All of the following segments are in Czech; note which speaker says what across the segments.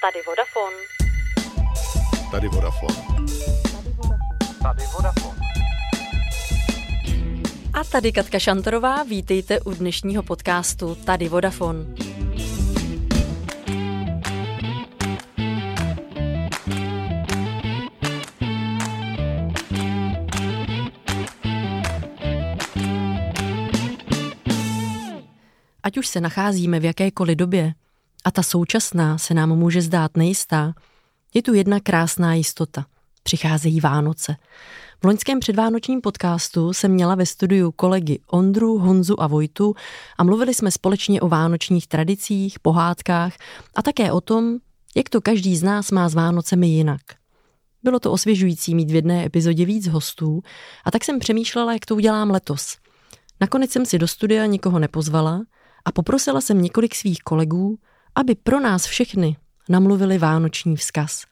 Speaker 1: Tady Vodafone.
Speaker 2: Tady Vodafone.
Speaker 1: Tady Vodafone. A tady Katka Šantorová, vítejte u dnešního podcastu Tady Vodafone. Ať už se nacházíme v jakékoliv době, a ta současná se nám může zdát nejistá, je tu jedna krásná jistota. Přicházejí Vánoce. V loňském předvánočním podcastu jsem měla ve studiu kolegy Ondru, Honzu a Vojtu a mluvili jsme společně o vánočních tradicích, pohádkách a také o tom, jak to každý z nás má s Vánocemi jinak. Bylo to osvěžující mít v jedné epizodě víc hostů a tak jsem přemýšlela, jak to udělám letos. Nakonec jsem si do studia nikoho nepozvala a poprosila jsem několik svých kolegů, aby pro nás všechny namluvili vánoční vzkaz.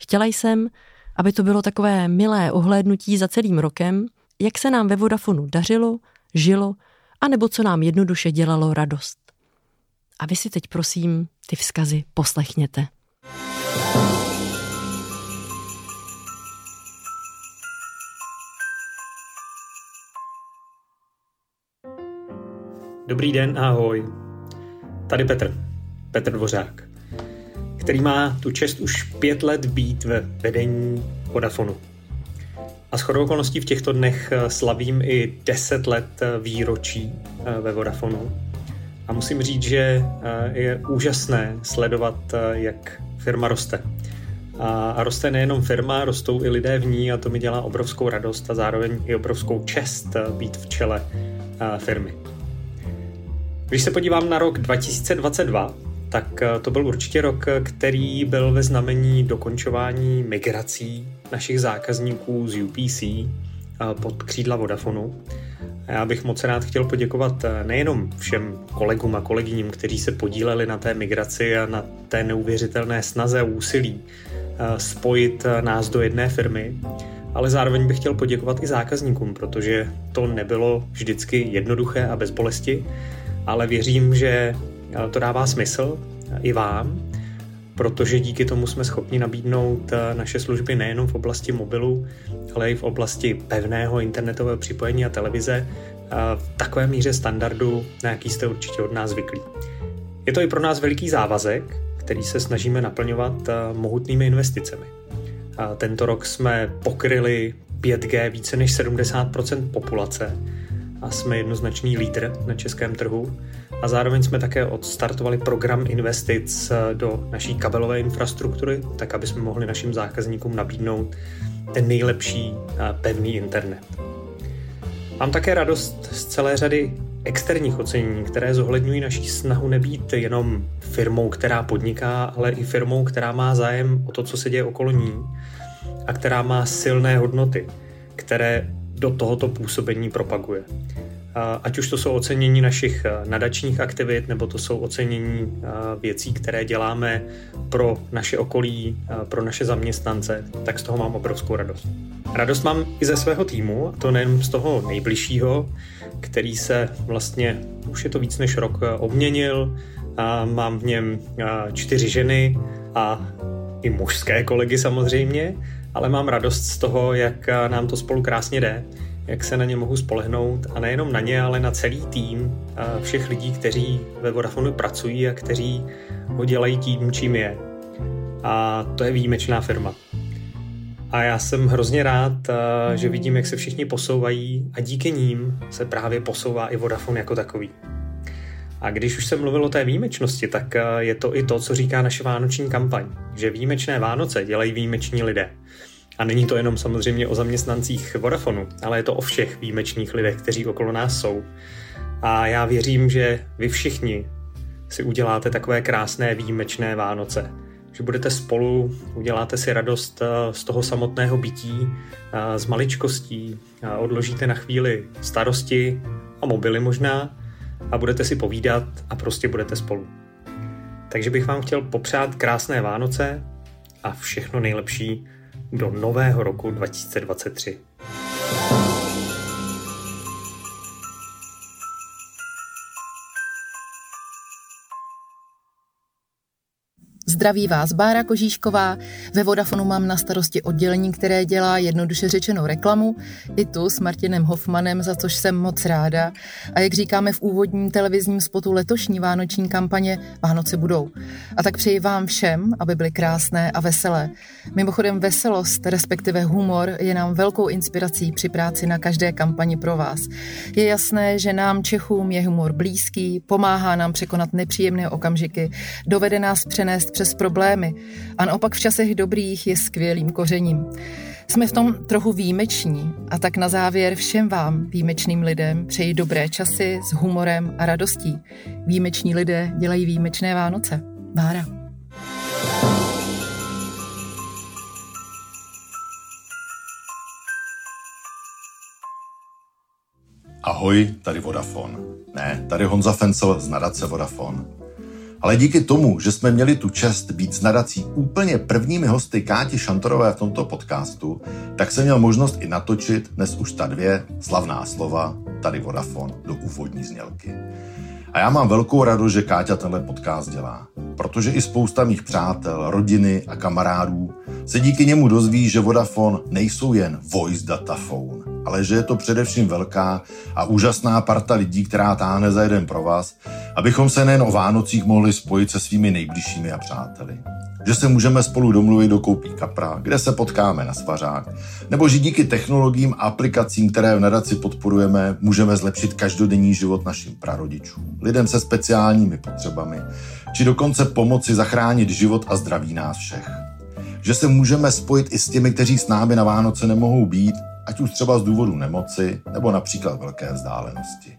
Speaker 1: Chtěla jsem, aby to bylo takové milé ohlédnutí za celým rokem, jak se nám ve Vodafonu dařilo, žilo, anebo co nám jednoduše dělalo radost. A vy si teď prosím ty vzkazy poslechněte.
Speaker 3: Dobrý den, ahoj. Tady Petr, Petr Dvořák, který má tu čest už pět let být ve vedení Vodafonu. A shodou okolností v těchto dnech eh, slavím i 10 let eh, výročí eh, ve Vodafonu. A musím říct, že je úžasné sledovat, jak firma roste. A roste nejenom firma, rostou i lidé v ní a to mi dělá obrovskou radost a zároveň i obrovskou čest být v čele firmy. Když se podívám na rok 2022, tak eh, to byl určitě rok, který byl ve znamení dokončování migrací našich zákazníků z UPC eh, pod křídla Vodafonu. Já bych moc rád chtěl poděkovat eh, nejenom všem kolegům a kolegyním, kteří se podíleli na té migraci a na té neuvěřitelné snaze a úsilí spojit nás do jedné firmy, ale zároveň bych chtěl poděkovat i zákazníkům, protože to nebylo vždycky jednoduché a bez bolesti, ale věřím, že to dává smysl i vám, protože díky tomu jsme schopni nabídnout eh, naše služby nejenom v oblasti mobilu, ale i v oblasti pevného internetového připojení a televize eh, v takové míře standardu, na jaký jste určitě od nás zvyklí. Je to i pro nás veliký závazek, který se snažíme naplňovat eh, mohutnými investicemi. Tento rok jsme pokryli 5G více než 70% populace a jsme jednoznačný lídr na českém trhu a zároveň jsme také odstartovali program investic eh, do naší kabelové infrastruktury, tak aby jsme mohli našim zákazníkům nabídnout ten nejlepší eh, pevný internet. Mám také radost z celé řady externích ocenění, které zohledňují naší snahu nebýt jenom firmou, která podniká, ale i firmou, která má zájem o to, co se děje okolo ní a která má silné hodnoty, které do tohoto působení propaguje. Ať už to jsou ocenění našich eh, nadačních aktivit, nebo to jsou ocenění eh, věcí, které děláme pro naše okolí, eh, pro naše zaměstnance, tak z toho mám obrovskou radost. Radost mám i ze svého týmu, a to nejen z toho nejbližšího, který se vlastně, už je to víc než rok, obměnil. Mám v něm čtyři ženy a i mužské kolegy samozřejmě, ale mám radost z toho, jak nám to spolu krásně jde jak se na ně mohu spolehnout a nejenom na ně, ale na celý tým všech lidí, kteří ve Vodafonu pracují a kteří ho dělají tím, čím je. A to je výjimečná firma. A já jsem hrozně rád, že vidím, jak se všichni posouvají a díky ním se právě posouvá i Vodafone jako takový. A když už jsem mluvil o té výjimečnosti, tak je to i to, co říká naše vánoční kampaň, že výjimečné Vánoce dělají výjimeční lidé. A není to jenom samozřejmě o zaměstnancích Vodafonu, ale je to o všech výjimečných lidech, kteří okolo nás jsou. A já věřím, že vy všichni si uděláte takové krásné výjimečné Vánoce. Že budete spolu, uděláte si radost eh, z toho samotného bytí, eh, z maličkostí, odložíte na chvíli starosti a mobily možná a budete si povídat a prostě budete spolu. Takže bych vám chtěl popřát krásné Vánoce a všechno nejlepší do nového roku 2023.
Speaker 4: Zdraví vás Bára Kožíšková. Ve Vodafonu mám na starosti oddělení, které dělá jednoduše řečenou reklamu. I tu s Martinem Hoffmanem, za což jsem moc ráda. A jak říkáme v úvodním televizním spotu letošní vánoční kampaně, Vánoce budou. A tak přeji vám všem, aby byly krásné a veselé. Mimochodem veselost, respektive humor, je nám velkou inspirací při práci na každé kampani pro vás. Je jasné, že nám Čechům je humor blízký, pomáhá nám překonat nepříjemné okamžiky, dovede nás přenést přes problémy a naopak v časech dobrých je skvělým kořením. Jsme v tom trochu výjimeční a tak na závěr všem vám, výjimečným lidem, přeji dobré časy s humorem a radostí. Výjimeční lidé dělají výjimečné Vánoce. Bára.
Speaker 2: Ahoj, tady Vodafone. Ne, tady Honza Fencel z nadace Vodafone. Ale díky tomu, že jsme měli tu čest být s nadací úplně prvními hosty Káti Šantorové v tomto podcastu, tak jsem měl možnost i natočit dnes už ta dvě slavná slova, tady Vodafone, do úvodní znělky. A já mám velkou radost, že Káťa tenhle podcast dělá, protože i spousta mých přátel, rodiny a kamarádů se díky němu dozví, že Vodafone nejsou jen voice data phone, ale že je to především velká a úžasná parta lidí, která táhne za jeden pro vás, abychom se nejen o Vánocích mohli spojit se svými nejbližšími a přáteli. Že se můžeme spolu domluvit do koupí kapra, kde se potkáme na svařák, nebo že díky technologiím a aplikacím, které v nadaci podporujeme, můžeme zlepšit každodenní život našim prarodičům, lidem se speciálními potřebami, či dokonce pomoci zachránit život a zdraví nás všech. Že se můžeme spojit i s těmi, kteří s námi na Vánoce nemohou být, ať už třeba z důvodu nemoci nebo například velké vzdálenosti.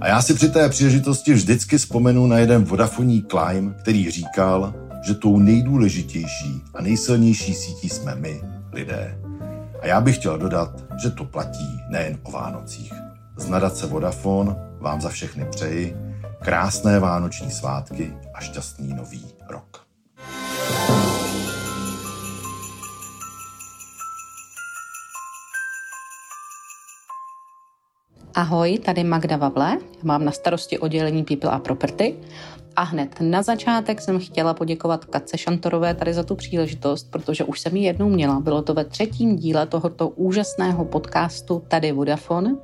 Speaker 2: A já si při té příležitosti vždycky vzpomenu na jeden vodafoní climb, který říkal, že tou nejdůležitější a nejsilnější sítí jsme my, lidé. A já bych chtěl dodat, že to platí nejen o Vánocích. Z nadace Vodafone vám za všechny přeji krásné vánoční svátky a šťastný nový rok.
Speaker 5: Ahoj, tady Magda Vavle, mám na starosti oddělení People a Property a hned na začátek jsem chtěla poděkovat Katce Šantorové tady za tu příležitost, protože už jsem ji jednou měla. Bylo to ve třetím díle tohoto úžasného podcastu Tady Vodafone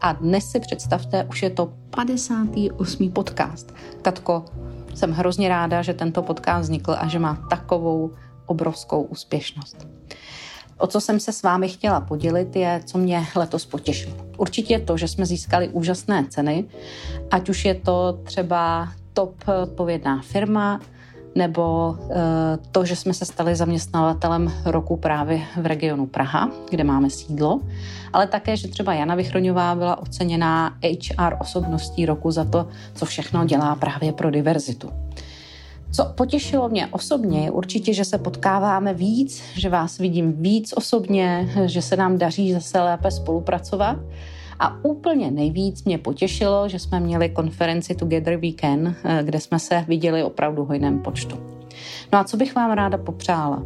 Speaker 5: a dnes si představte, už je to 58. podcast. Katko, jsem hrozně ráda, že tento podcast vznikl a že má takovou obrovskou úspěšnost. O co jsem se s vámi chtěla podělit, je, co mě letos potěšilo. Určitě to, že jsme získali úžasné ceny, ať už je to třeba top odpovědná firma, nebo eh, to, že jsme se stali zaměstnavatelem roku právě v regionu Praha, kde máme sídlo, ale také, že třeba Jana Vychroňová byla oceněná HR osobností roku za to, co všechno dělá právě pro diverzitu. Co potěšilo mě osobně je určitě, že se potkáváme víc, že vás vidím víc osobně, že se nám daří zase lépe spolupracovat. A úplně nejvíc mě potěšilo, že jsme měli konferenci Together Weekend, kde jsme se viděli opravdu hojném počtu. No a co bych vám ráda popřála?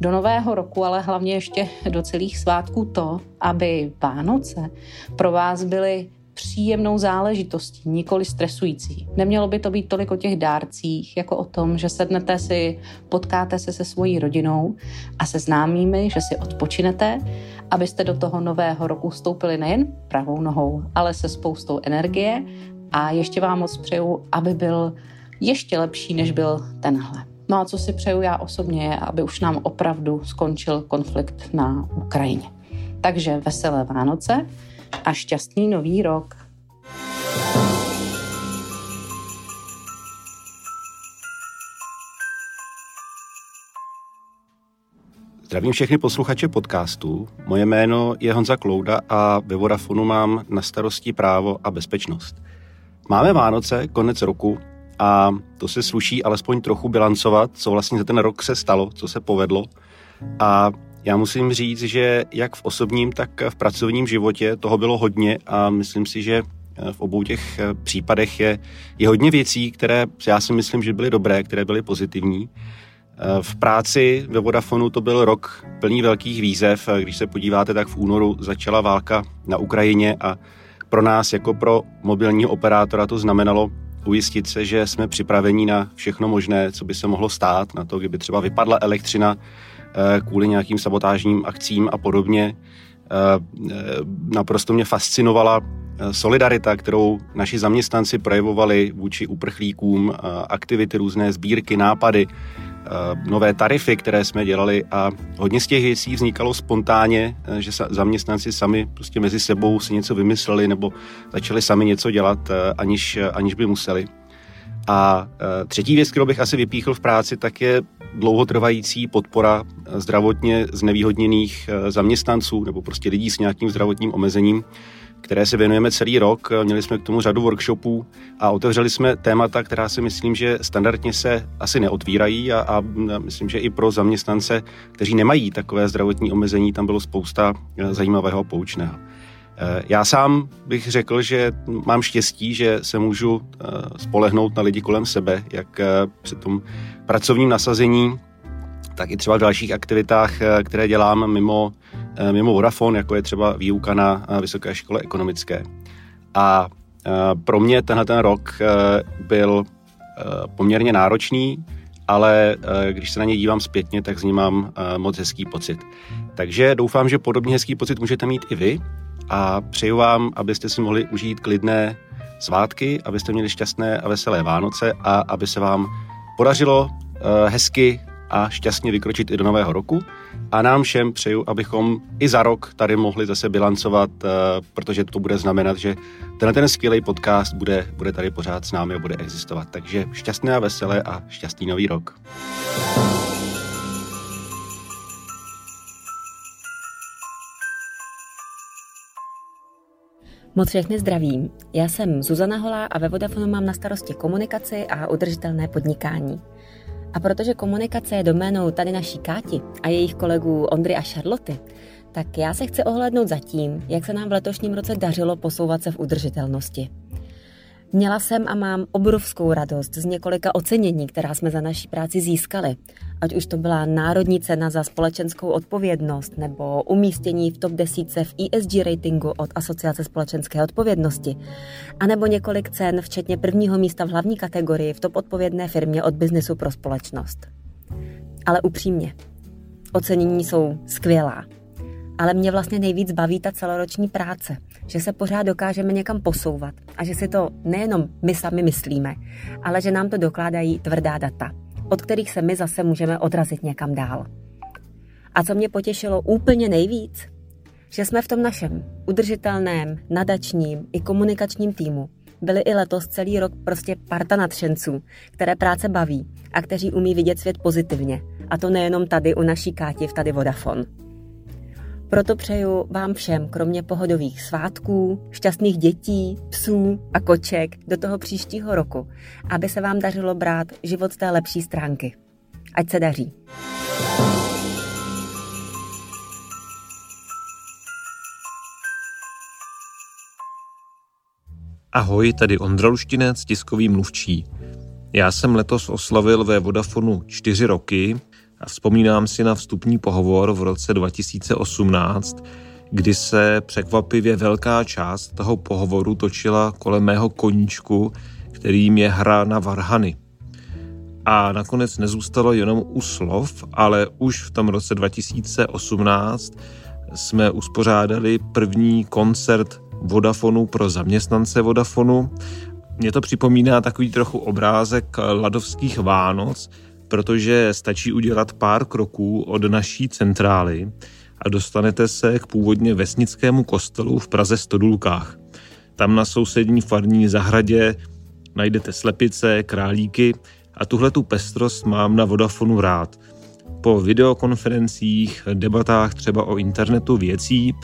Speaker 5: Do nového roku, ale hlavně ještě do celých svátků to, aby Vánoce pro vás byly příjemnou záležitostí, nikoli stresující. Nemělo by to být tolik o těch dárcích, jako o tom, že sednete si, potkáte se se svojí rodinou a se známými, že si odpočinete, abyste do toho nového roku vstoupili nejen pravou nohou, ale se spoustou energie a ještě vám moc přeju, aby byl ještě lepší, než byl tenhle. No a co si přeju já osobně je, aby už nám opravdu skončil konflikt na Ukrajině. Takže veselé Vánoce, a šťastný nový rok.
Speaker 6: Zdravím všechny posluchače podcastu. Moje jméno je Honza Klouda a ve Vodafonu mám na starosti právo a bezpečnost. Máme Vánoce, konec roku a to se sluší alespoň trochu bilancovat, co vlastně za ten rok se stalo, co se povedlo. A já musím říct, že jak v osobním, tak v pracovním životě toho bylo hodně a myslím si, že eh, v obou těch eh, případech je, je hodně věcí, které já si myslím, že byly dobré, které byly pozitivní. Eh, v práci ve Vodafonu to byl rok plný velkých výzev. Když se podíváte, tak v únoru začala válka na Ukrajině a pro nás jako pro mobilního operátora to znamenalo ujistit se, že jsme připraveni na všechno možné, co by se mohlo stát, na to, kdyby třeba vypadla elektřina kvůli nějakým sabotážním akcím a podobně. Eh, naprosto mě fascinovala solidarita, kterou naši zaměstnanci projevovali vůči uprchlíkům, aktivity, různé sbírky, nápady, nové tarify, které jsme dělali a hodně z těch věcí vznikalo spontánně, že zaměstnanci sami prostě mezi sebou si něco vymysleli nebo začali sami něco dělat, aniž, aniž by museli. A třetí věc, kterou bych asi vypíchl v práci, tak je dlouhotrvající podpora zdravotně znevýhodněných zaměstnanců nebo prostě lidí s nějakým zdravotním omezením, které se věnujeme celý rok. Měli jsme k tomu řadu workshopů a otevřeli jsme témata, která si myslím, že standardně se asi neotvírají a, a myslím, že i pro zaměstnance, kteří nemají takové zdravotní omezení, tam bylo spousta zajímavého poučného. Eh, já sám bych řekl, že mám štěstí, že se můžu eh, spolehnout na lidi kolem sebe, jak při tom pracovním nasazení, tak i třeba v dalších aktivitách, které dělám mimo Eh, mimo Vodafone, jako je třeba výuka na eh, Vysoké škole ekonomické. A eh, pro mě tenhle ten rok byl poměrně náročný, ale když se na něj dívám zpětně, tak z ní mám moc hezký pocit. Takže doufám, že podobně hezký pocit můžete mít i vy a přeju vám, abyste si mohli užít klidné svátky, abyste měli šťastné a veselé Vánoce a aby se vám podařilo hezky a šťastně vykročit i do nového roku. A nám všem přeju, abychom i za rok tady mohli zase bilancovat, eh, protože to bude znamenat, že tenhle ten skvělý podcast bude, bude tady pořád s námi a bude existovat. Takže šťastné a veselé a šťastný nový rok.
Speaker 7: Moc všechny zdravím. Já jsem Zuzana Holá a ve Vodafonu mám na starosti komunikaci a udržitelné podnikání. A protože komunikace je doménou tady naší Káti a jejich kolegů Ondry a Charloty, tak já se chci ohlednout za tím, jak se nám v letošním roce dařilo posouvat se v udržitelnosti. Měla jsem a mám obrovskou radost z několika ocenění, která jsme za naší práci získali. Ať už to byla Národní cena za společenskou odpovědnost nebo umístění v top desíce v ESG ratingu od Asociace společenské odpovědnosti, a nebo několik cen, včetně prvního místa v hlavní kategorii v top odpovědné firmě od biznesu pro společnost. Ale upřímně, ocenění jsou skvělá. Ale mě vlastně nejvíc baví ta celoroční práce, že se pořád dokážeme někam posouvat a že si to nejenom my sami myslíme, ale že nám to dokládají tvrdá data, od kterých se my zase můžeme odrazit někam dál. A co mě potěšilo úplně nejvíc, že jsme v tom našem udržitelném, nadačním i komunikačním týmu byli i letos celý rok prostě parta nadšenců, které práce baví a kteří umí vidět svět pozitivně. A to nejenom tady u naší Káti v tady Vodafone. Proto přeju vám všem, kromě pohodových svátků, šťastných dětí, psů a koček do toho příštího roku, aby se vám dařilo brát život z té lepší stránky. Ať se daří.
Speaker 8: Ahoj, tady Ondra Luštinec, tiskový mluvčí. Já jsem letos oslavil ve Vodafonu čtyři roky a vzpomínám si na vstupní pohovor v roce 2018, kdy se překvapivě velká část toho pohovoru točila kolem mého koníčku, kterým je hra na varhany. A nakonec nezůstalo jenom u slov, ale už v tom roce 2018 jsme uspořádali první koncert Vodafonu pro zaměstnance Vodafonu. Mně to připomíná takový trochu obrázek ladovských Vánoc, protože stačí udělat pár kroků od naší centrály a dostanete se k původně vesnickému kostelu v Praze Stodulkách. Tam na sousední farní zahradě najdete slepice, králíky a tuhle tu pestrost mám na Vodafonu rád. Po videokonferencích, debatách třeba o internetu věcí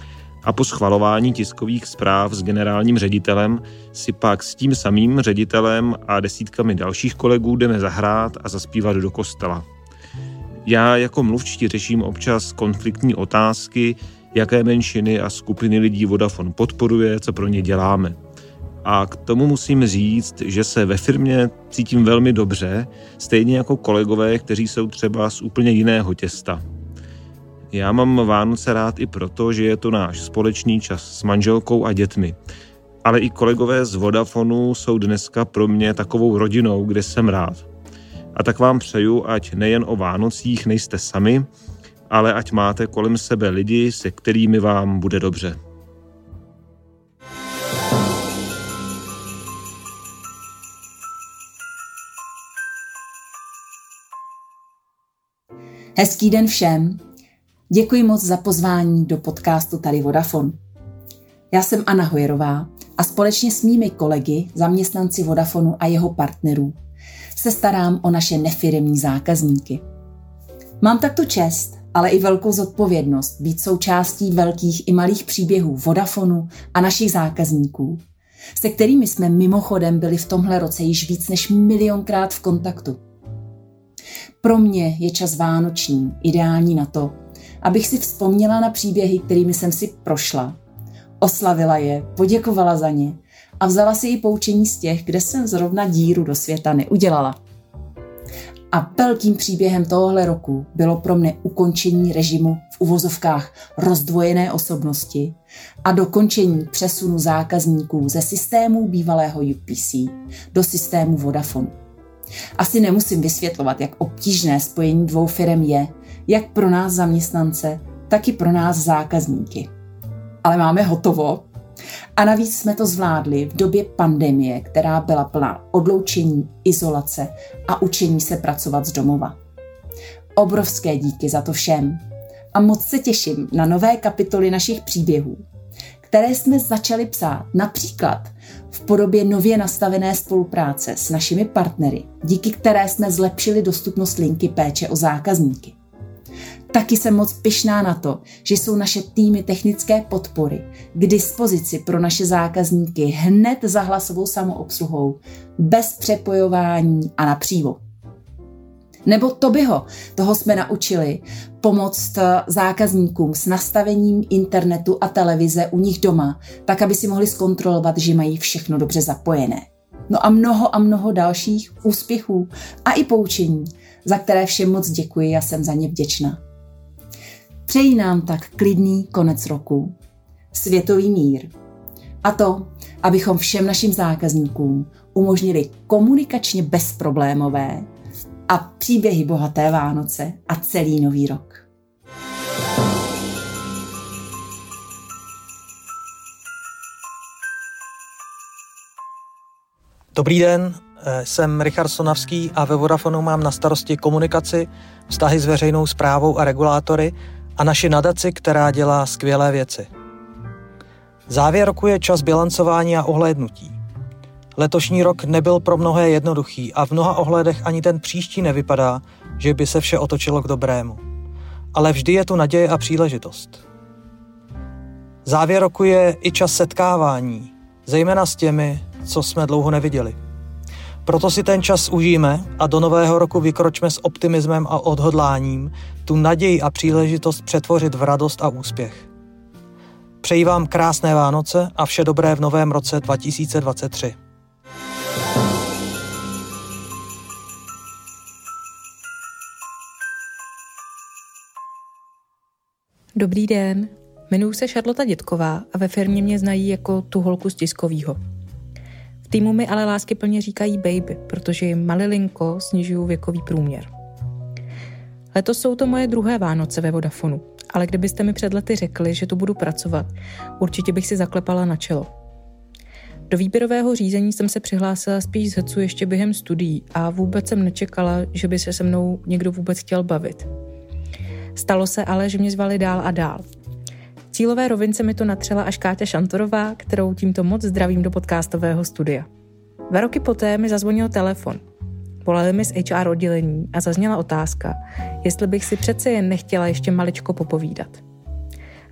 Speaker 8: a po schvalování tiskových zpráv s generálním ředitelem si pak s tím samým ředitelem a desítkami dalších kolegů jdeme zahrát a zaspívat do kostela. Já jako mluvčí řeším občas konfliktní otázky, jaké menšiny a skupiny lidí Vodafone podporuje, co pro ně děláme. A k tomu musím říct, že se ve firmě cítím velmi dobře, stejně jako kolegové, kteří jsou třeba z úplně jiného těsta. Já mám Vánoce rád i proto, že je to náš společný čas s manželkou a dětmi. ale i kolegové z Vodafonu jsou dneska pro mě takovou rodinou, kde jsem rád. A tak vám přeju, ať nejen o Vánocích nejste sami, ale ať máte kolem sebe lidi, se kterými vám bude dobře.
Speaker 9: Hezký den všem. Děkuji moc za pozvání do podcastu Tady Vodafone. Já jsem Anna Hojerová a společně s mými kolegy, zaměstnanci Vodafonu a jeho partnerů, se starám o naše nefiremní zákazníky. Mám tak tu čest, ale i velkou zodpovědnost být součástí velkých i malých příběhů Vodafonu a našich zákazníků, se kterými jsme mimochodem byli v tomhle roce již víc než milionkrát v kontaktu. Pro mě je čas vánoční ideální na to, abych si vzpomněla na příběhy, kterými jsem si prošla, oslavila je, poděkovala za ně a vzala si i poučení z těch, kde jsem zrovna díru do světa neudělala. A velkým příběhem tohohle roku bylo pro mne ukončení režimu v uvozovkách rozdvojené osobnosti a dokončení přesunu zákazníků ze systému bývalého UPC do systému Vodafone. Asi nemusím vysvětlovat, jak obtížné spojení dvou firm je, jak pro nás zaměstnance, tak i pro nás zákazníky. Ale máme hotovo. A navíc jsme to zvládli v době pandemie, která byla plná odloučení, izolace a učení se pracovat z domova. Obrovské díky za to všem. A moc se těším na nové kapitoly našich příběhů, které jsme začali psát například v podobě nově nastavené spolupráce s našimi partnery, díky které jsme zlepšili dostupnost linky péče o zákazníky. Taky jsem moc pyšná na to, že jsou naše týmy technické podpory k dispozici pro naše zákazníky hned za hlasovou samoobsluhou, bez přepojování a napřímo. Nebo to by ho, toho jsme naučili, pomoct zákazníkům s nastavením internetu a televize u nich doma, tak aby si mohli zkontrolovat, že mají všechno dobře zapojené. No a mnoho a mnoho dalších úspěchů a i poučení, za které všem moc děkuji a jsem za ně vděčná. Přeji nám tak klidný konec roku, světový mír. A to, abychom všem našim zákazníkům umožnili komunikačně bezproblémové a příběhy bohaté Vánoce a celý nový rok.
Speaker 10: Dobrý den, eh, jsem Richard Sonavský a ve Vodafonu mám na starosti komunikaci, vztahy s veřejnou zprávou a regulátory a naši nadaci, která dělá skvělé věci. Závěr roku je čas bilancování a ohlédnutí. Letošní rok nebyl pro mnohé jednoduchý a v mnoha ohledech ani ten příští nevypadá, že by se vše otočilo k dobrému. Ale vždy je tu naděje a příležitost. Závěr roku je i čas setkávání, zejména s těmi, co jsme dlouho neviděli. Proto si ten čas užijeme a do nového roku vykročme s optimismem a odhodláním tu naději a příležitost přetvořit v radost a úspěch. Přeji vám krásné Vánoce a vše dobré v novém roce 2023.
Speaker 11: Dobrý den, jmenuji se Šarlota Dětková a ve firmě mě znají jako tu holku z tiskovýho. V týmu mi ale lásky plně říkají baby, protože jim malilinko snižují věkový průměr. Letos jsou to moje druhé Vánoce ve Vodafonu, ale kdybyste mi před lety řekli, že tu budu pracovat, určitě bych si zaklepala na čelo. Do výběrového řízení jsem se přihlásila spíš z hecu ještě během studií a vůbec jsem nečekala, že by se se mnou někdo vůbec chtěl bavit. Stalo se ale, že mě zvali dál a dál. Cílové rovince mi to natřela až Káťa Šantorová, kterou tímto moc zdravím do podcastového studia. Dva roky poté mi zazvonil telefon. Volali mi z HR oddělení a zazněla otázka, jestli bych si přece jen nechtěla ještě maličko popovídat.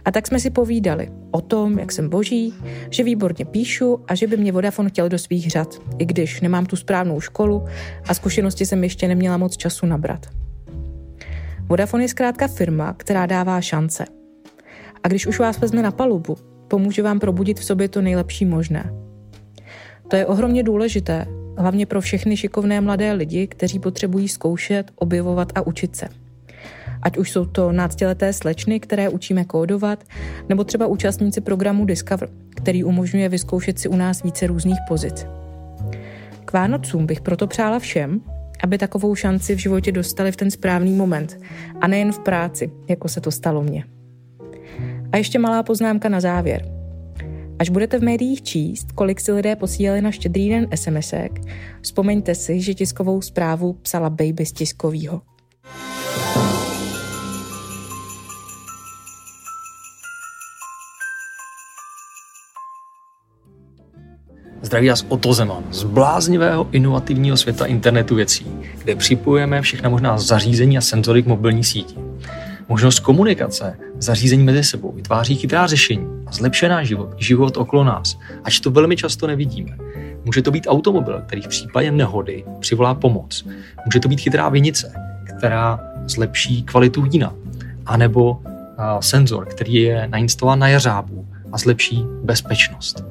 Speaker 11: A tak jsme si povídali o tom, jak jsem boží, že výborně píšu a že by mě Vodafone chtěl do svých řad, i když nemám tu správnou školu a zkušenosti jsem ještě neměla moc času nabrat. Vodafone je zkrátka firma, která dává šance. A když už vás vezme na palubu, pomůže vám probudit v sobě to nejlepší možné. To je ohromně důležité, hlavně pro všechny šikovné mladé lidi, kteří potřebují zkoušet, objevovat a učit se. Ať už jsou to náctileté slečny, které učíme kódovat, nebo třeba účastníci programu Discover, který umožňuje vyzkoušet si u nás více různých pozic. K Vánocům bych proto přála všem, aby takovou šanci v životě dostali v ten správný moment a nejen v práci, jako se to stalo mně. A ještě malá poznámka na závěr. Až budete v médiích číst, kolik si lidé posílali na štědrý den SMSek, vzpomeňte si, že tiskovou zprávu psala Baby z tiskovýho.
Speaker 12: Zdraví vás Otto Zeman z bláznivého inovativního světa internetu věcí, kde připojujeme všechna možná zařízení a senzory k mobilní síti. Možnost komunikace, zařízení mezi sebou vytváří chytrá řešení a zlepšená život, život okolo nás, ač to velmi často nevidíme. Může to být automobil, který v případě nehody přivolá pomoc. Může to být chytrá vinice, která zlepší kvalitu vína. A nebo senzor, který je nainstalován na jařábu a zlepší bezpečnost.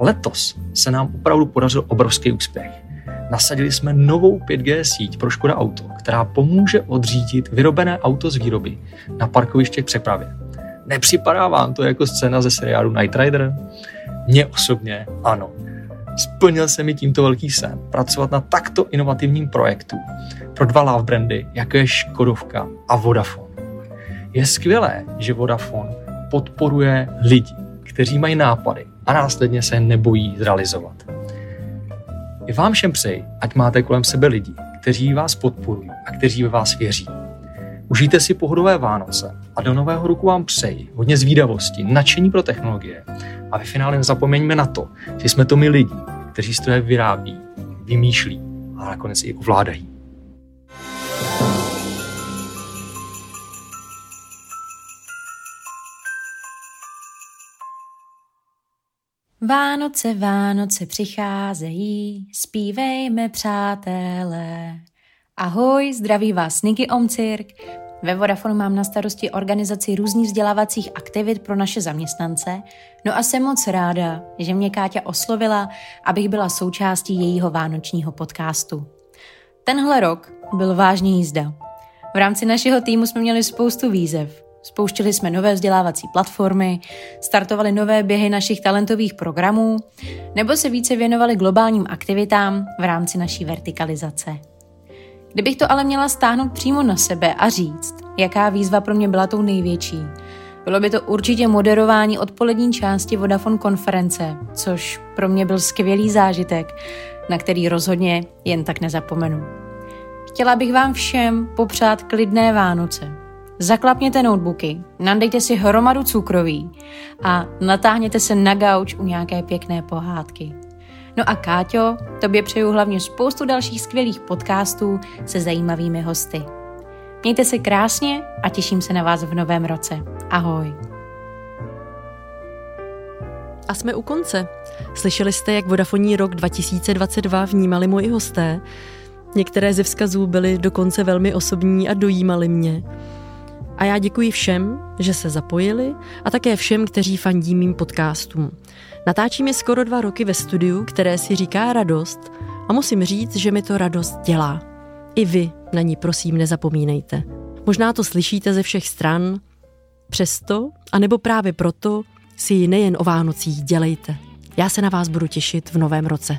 Speaker 12: Letos se nám opravdu podařil obrovský úspěch. Nasadili jsme novou 5G síť pro Škoda Auto, která pomůže odřídit vyrobené auto z výroby na parkoviště k přepravě. Nepřipadá vám to jako scéna ze seriálu Night Rider? Mně osobně ano. Splnil se mi tímto velký sen pracovat na takto inovativním projektu pro dva love brandy, jako je Škodovka a Vodafone. Je skvělé, že Vodafone podporuje lidi, kteří mají nápady a následně se nebojí zrealizovat. I vám všem přeji, ať máte kolem sebe lidi, kteří vás podporují a kteří ve vás věří. Užijte si pohodové Vánoce a do nového roku vám přeji hodně zvídavosti, nadšení pro technologie a ve finále nezapomeňme na to, že jsme to my lidi, kteří stroje vyrábí, vymýšlí a nakonec i ovládají.
Speaker 13: Vánoce, Vánoce přicházejí, zpívejme přátelé. Ahoj, zdraví vás Niky Omcirk. Ve Vodafonu mám na starosti organizaci různých vzdělávacích aktivit pro naše zaměstnance, no a jsem moc ráda, že mě Káťa oslovila, abych byla součástí jejího vánočního podcastu. Tenhle rok byl vážně jízda. V rámci našeho týmu jsme měli spoustu výzev, Spouštili jsme nové vzdělávací platformy, startovali nové běhy našich talentových programů nebo se více věnovali globálním aktivitám v rámci naší vertikalizace. Kdybych to ale měla stáhnout přímo na sebe a říct, jaká výzva pro mě byla tou největší, bylo by to určitě moderování odpolední části Vodafone konference, což pro mě byl skvělý zážitek, na který rozhodně jen tak nezapomenu. Chtěla bych vám všem popřát klidné Vánoce, Zaklapněte notebooky, nandejte si hromadu cukroví a natáhněte se na gauč u nějaké pěkné pohádky. No a Káťo, tobě přeju hlavně spoustu dalších skvělých podcastů se zajímavými hosty. Mějte se krásně a těším se na vás v novém roce. Ahoj. A jsme u konce. Slyšeli jste, jak vodafoní rok 2022 vnímali moji hosté. Některé ze vzkazů byly dokonce velmi osobní a dojímaly mě. A já děkuji všem, že se zapojili a také všem, kteří fandí mým podcastům. Natáčím je skoro dva roky ve studiu, které si říká radost a musím říct, že mi to radost dělá. I vy na ní prosím nezapomínejte. Možná to slyšíte ze všech stran, přesto, anebo právě proto, si ji nejen o Vánocích dělejte. Já se na vás budu těšit v novém roce.